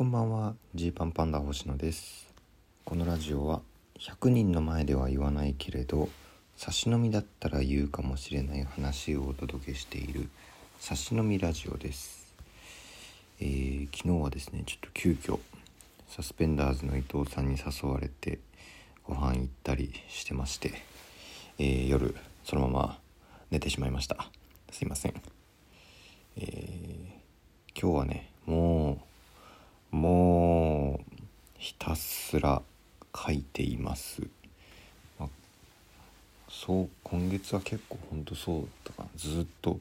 こんばんは。ジーパンパンダ星野です。このラジオは100人の前では言わないけれど差し飲みだったら言うかもしれない話をお届けしている差し飲みラジオです、えー昨日はですねちょっと急遽サスペンダーズの伊藤さんに誘われてご飯行ったりしてまして、えー夜そのまま寝てしまいました。すいません。えー今日はねもうたすら書いています、まあそう今月は結構ほんとそうだったかな。ずっと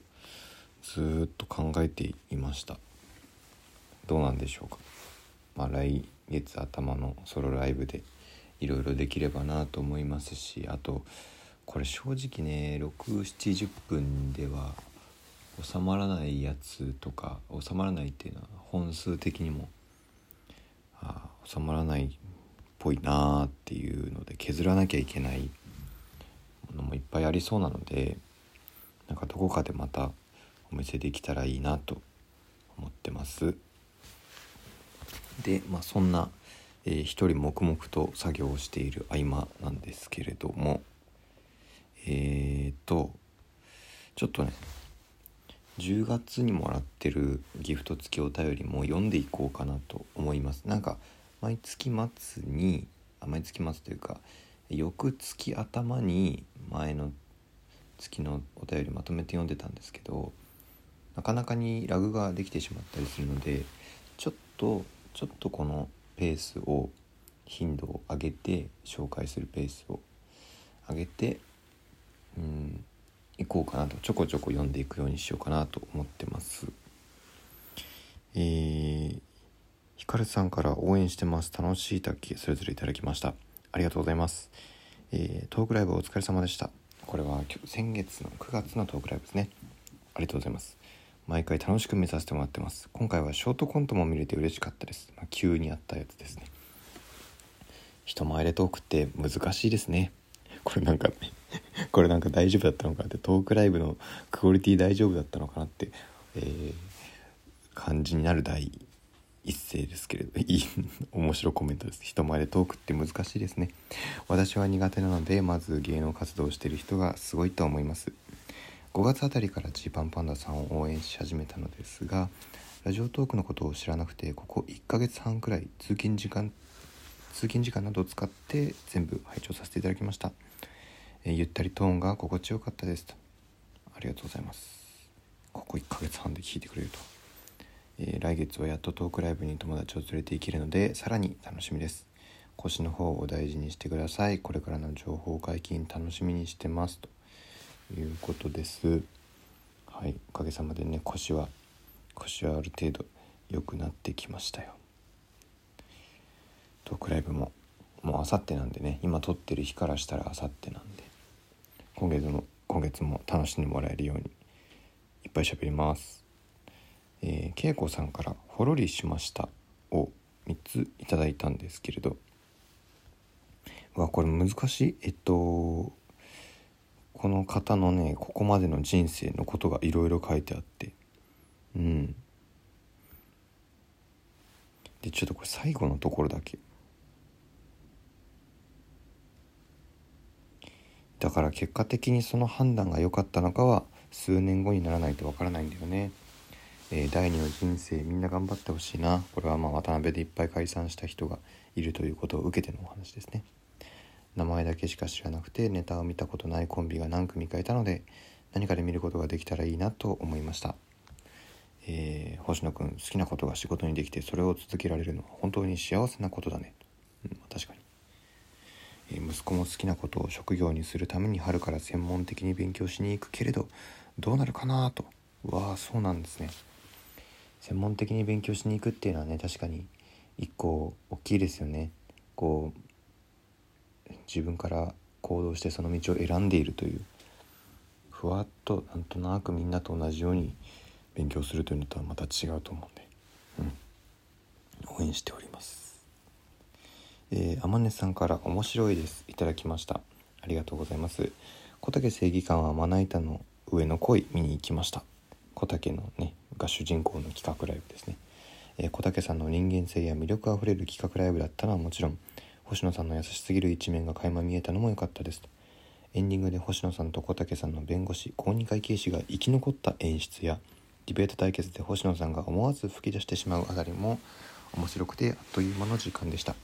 ずっと考えていました。どうなんでしょうか。まあ来月頭のソロライブでいろいろできればなと思いますしあとこれ正直ね670分では収まらないやつとか収まらないっていうのは本数的にも収まらないっぽいなーっていうので削らなきゃいけないものもいっぱいありそうなのでなんかどこかでまたお見せできたらいいなと思ってます。でまあそんな、えー一人黙々と作業をしている合間なんですけれどもえーとちょっとね10月にもらってるギフト付きお便りも読んでいこうかなと思います。なんか毎月末に毎月末というか翌月頭に前の月のお便りまとめて読んでたんですけどなかなかにラグができてしまったりするのでちょっとちょっとこのペースを頻度を上げて紹介するペースを上げてうんいこうかなとちょこちょこ読んでいくようにしようかなと思ってます。えー、ひかるさんから応援してます。楽しい滝それぞれいただきました。ありがとうございます。えー、トークライブお疲れ様でした。これは先月の9月のトークライブですね。ありがとうございます。毎回楽しく見させてもらってます。今回はショートコントも見れて嬉しかったです、まあ、急にあったやつですね。人前でトークって難しいですね。これなんかね これなんか大丈夫だったのかってトークライブのクオリティ大丈夫だったのかなって、えー感じになる第一声ですけれどいい 面白いコメントです。人前でトークって難しいですね。私は苦手なのでまず芸能活動をしている人がすごいと思います。5月あたりからジーパンパンダさんを応援し始めたのですがラジオトークのことを知らなくてここ1ヶ月半くらい通勤時間通勤時間などを使って全部拝聴させていただきました、えゆったりトーンが心地よかったですと。ありがとうございます。ここ1ヶ月半で聞いてくれると、えー来月はやっとトークライブに友達を連れて行けるのでさらに楽しみです。腰の方を大事にしてください。これからの情報解禁楽しみにしてます。ということです。はい。おかげさまでね腰は腰はある程度良くなってきましたよ。トークライブももうあさってなんでね。今撮ってる日からしたらあさってなんで。今月も今月も楽しんでもらえるようにいっぱい喋ります。えー、恵子さんから「ほろりしました」を3ついただいたんですけれど。わこれ難しい。えっとこの方のねここまでの人生のことがいろいろ書いてあって。うん。でちょっとこれ最後のところだけ。だから結果的にその判断が良かったのかは数年後にならないとわからないんだよね。えー第二の人生みんな頑張ってほしいな。これはまあ渡辺でいっぱい解散した人がいるということを受けてのお話ですね。名前だけしか知らなくてネタを見たことないコンビが何組かいたので何かで見ることができたらいいなと思いました、えー星野くん好きなことが仕事にできてそれを続けられるのは本当に幸せなことだね、うん、確かに。え息子も好きなことを職業にするために春から専門的に勉強しに行くけれどどうなるかなと。わあそうなんですね。専門的に勉強しに行くっていうのはね確かに一個大きいですよね。こう自分から行動してその道を選んでいるという。ふわっとなんとなくみんなと同じように勉強するというのとはまた違うと思うんで、うん、応援しております。えー、天音さんから面白いです。いただきました。ありがとうございます。小竹正義感はまな板の上の恋見に行きました。小竹のねが主人公の企画ライブですね、えー、小竹さんの人間性や魅力あふれる企画ライブだったのはもちろん星野さんの優しすぎる一面が垣間見えたのも良かったです。エンディングで星野さんと小竹さんの弁護士公認会計士が生き残った演出やディベート対決で星野さんが思わず吹き出してしまうあたりも面白くてあっという間の時間でした。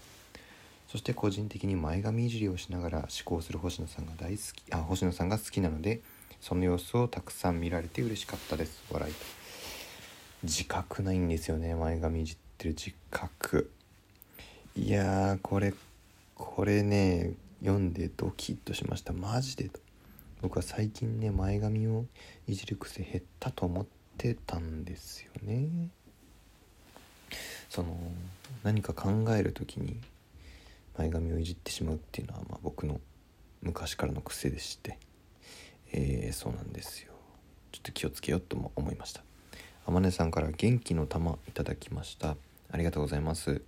そして個人的に前髪いじりをしながら思考する星野さんが大好きあ星野さんが好きなのでその様子をたくさん見られて嬉しかったです。笑い自覚ないんですよね前髪いじってる自覚。いやーこれこれね読んでドキッとしました。マジで。僕は最近ね前髪をいじる癖減ったと思ってたんですよね。その何か考える時に前髪をいじってしまうっていうのは、まあ、僕の昔からの癖でして、えー、そうなんですよ。ちょっと気をつけようとも思いました。天音さんから元気の玉いただきました。ありがとうございます。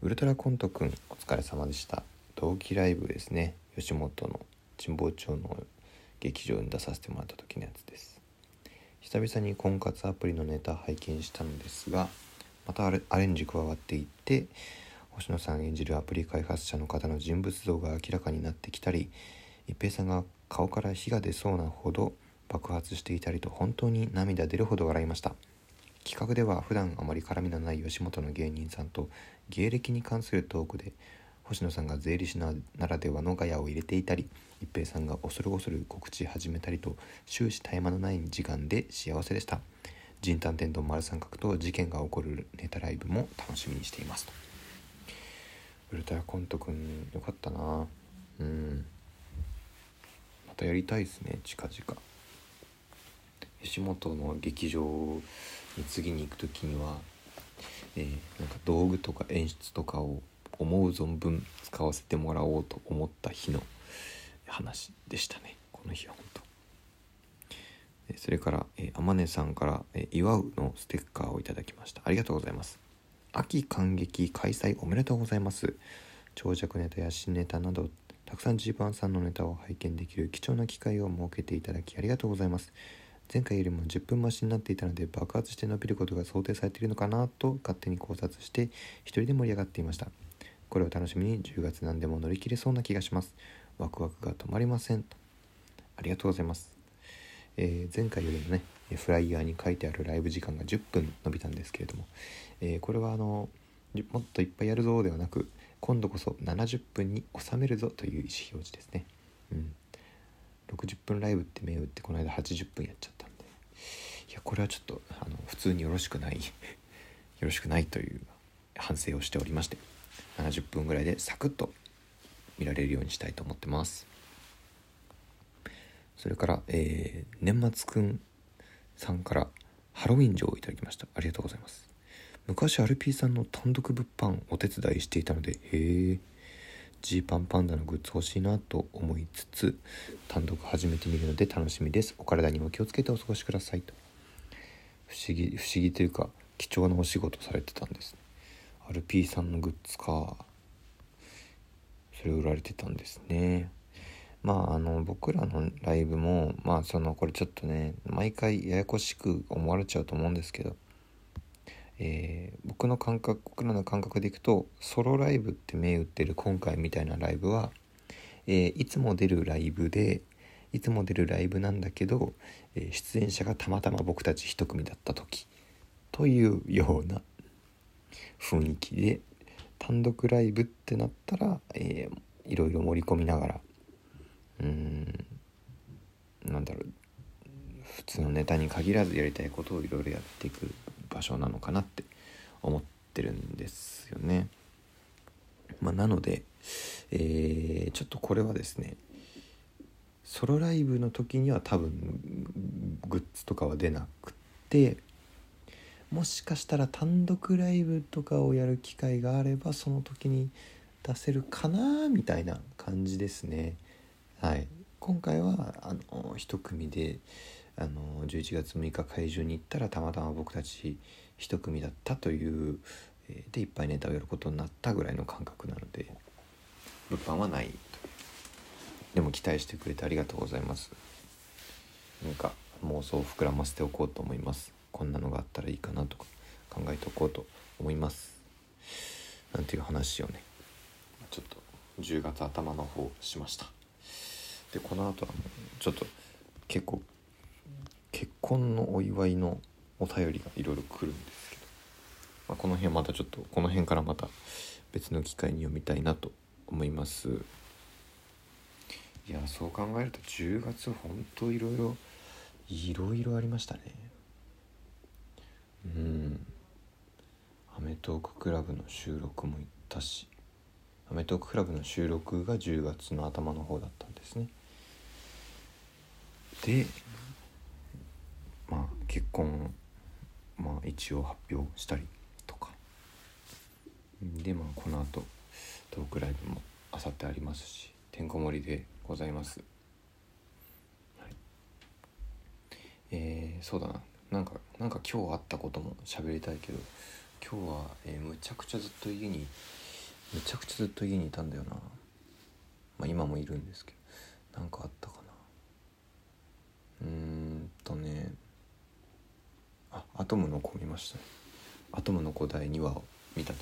ウルトラコントくんお疲れ様でした。同期ライブですね。吉本の神保町の劇場に出させてもらった時のやつです。久々に婚活アプリのネタ拝見したのですがまたアレンジ加わっていって星野さん演じるアプリ開発者の方の人物像が明らかになってきたり一平さんが顔から火が出そうなほど爆発していたりと本当に涙出るほど笑いました。企画では普段あまり絡みのない吉本の芸人さんと芸歴に関するトークで星野さんが税理士ならではのガヤを入れていたり一平さんが恐る恐る告知始めたりと終始絶え間のない時間で幸せでした。人探天丼丸三角と事件が起こるネタライブも楽しみにしています。とウルトラコントくんよかったな。うん。またやりたいですね近々。吉本の劇場次に行く時には、えー、なんか道具とか演出とかを思う存分使わせてもらおうと思った日の話でしたね。この日は本当。それからあまねさんから「え祝う」のステッカーをいただきました。ありがとうございます。秋感激開催おめでとうございます。長尺ネタや新ネタなどたくさんジーパンさんのネタを拝見できる貴重な機会を設けていただきありがとうございます。前回よりも10分増しになっていたので爆発して伸びることが想定されているのかなと勝手に考察して一人で盛り上がっていました。これを楽しみに10月何でも乗り切れそうな気がします。ワクワクが止まりません。ありがとうございます、えー、前回よりもねフライヤーに書いてあるライブ時間が10分伸びたんですけれども、えー、これはあのもっといっぱいやるぞではなく今度こそ70分に収めるぞという意思表示ですね。うん。60分ライブって銘打ってこの間80分やっちゃったんで。いやこれはちょっとあの普通によろしくない よろしくないという反省をしておりまして70分ぐらいでサクッと見られるようにしたいと思ってます。それから、えー、年末くんさんからハロウィン城をいただきました。ありがとうございます。昔アルピーさんの単独物販お手伝いしていたのでへえジーパンパンダのグッズ欲しいなと思いつつ単独始めてみるので楽しみです。お体にも気をつけてお過ごしくださいと。不思議不思議というか貴重なお仕事されてたんですね。RP さんのグッズか。それ売られてたんですね。まああの僕らのライブもまあそのこれちょっとね毎回ややこしく思われちゃうと思うんですけどえー、僕の感覚僕らの感覚でいくとソロライブって銘打ってる今回みたいなライブは、えー、いつも出るライブでいつも出るライブなんだけど、えー、出演者がたまたま僕たち一組だった時というような雰囲気で単独ライブってなったら、えー、いろいろ盛り込みながらうんなんだろう普通のネタに限らずやりたいことをいろいろやっていく場所なのかなって思ってるんですよね。まあ、なので、えー、ちょっとこれはですねソロライブの時には多分グッズとかは出なくてもしかしたら単独ライブとかをやる機会があればその時に出せるかなみたいな感じですね。はい、今回はあの一組であの11月6日会場に行ったらたまたま僕たち一組だったという、え、でいっぱいネタをやることになったぐらいの感覚なので物販はないと。でも期待してくれてありがとうございます。なんか妄想を膨らませておこうと思います。こんなのがあったらいいかなとか考えておこうと思います。なんていう話をねちょっと10月頭の方しました。でこの後はもうちょっと結構婚のお祝いのお便りがいろいろ来るんですけど、まあ、この辺またちょっとこの辺からまた別の機会に読みたいなと思います。いやそう考えると10月ほんといろいろいろいろありましたね。うん。アメトーーククラブの収録も行ったしアメトーーククラブの収録が10月の頭の方だったんですね。で結婚まあ一応発表したりとか。でまあこの後トークライブもあさってありますしてんこ盛りでございます、はい、えー、そうだな。なんかなんか今日あったことも喋りたいけど今日は、えー、むちゃくちゃずっと家にむちゃくちゃずっと家にいたんだよな。まあ今もいるんですけどなんかあったかな。うーんとねアトムの子見ましたアトムの子第2話を見たと。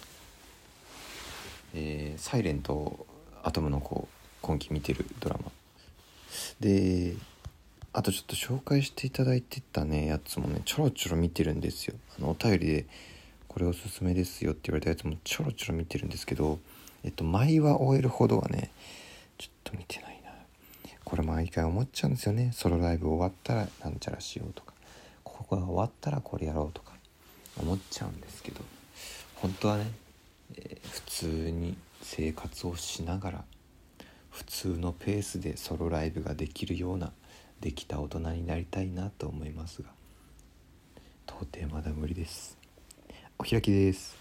えー、サイレントアトムの子今期見てるドラマ。であとちょっと紹介していただいてたねやつもねちょろちょろ見てるんですよ。あのお便りでこれおすすめですよって言われたやつもちょろちょろ見てるんですけどえっと舞は終えるほどはねちょっと見てないな。これ毎回思っちゃうんですよね。ソロライブ終わったらなんちゃらしようとか。ここが終わったらこれやろうとか思っちゃうんですけど本当はね、えー、普通に生活をしながら普通のペースでソロライブができるようなできた大人になりたいなと思いますが到底まだ無理です。お開きです。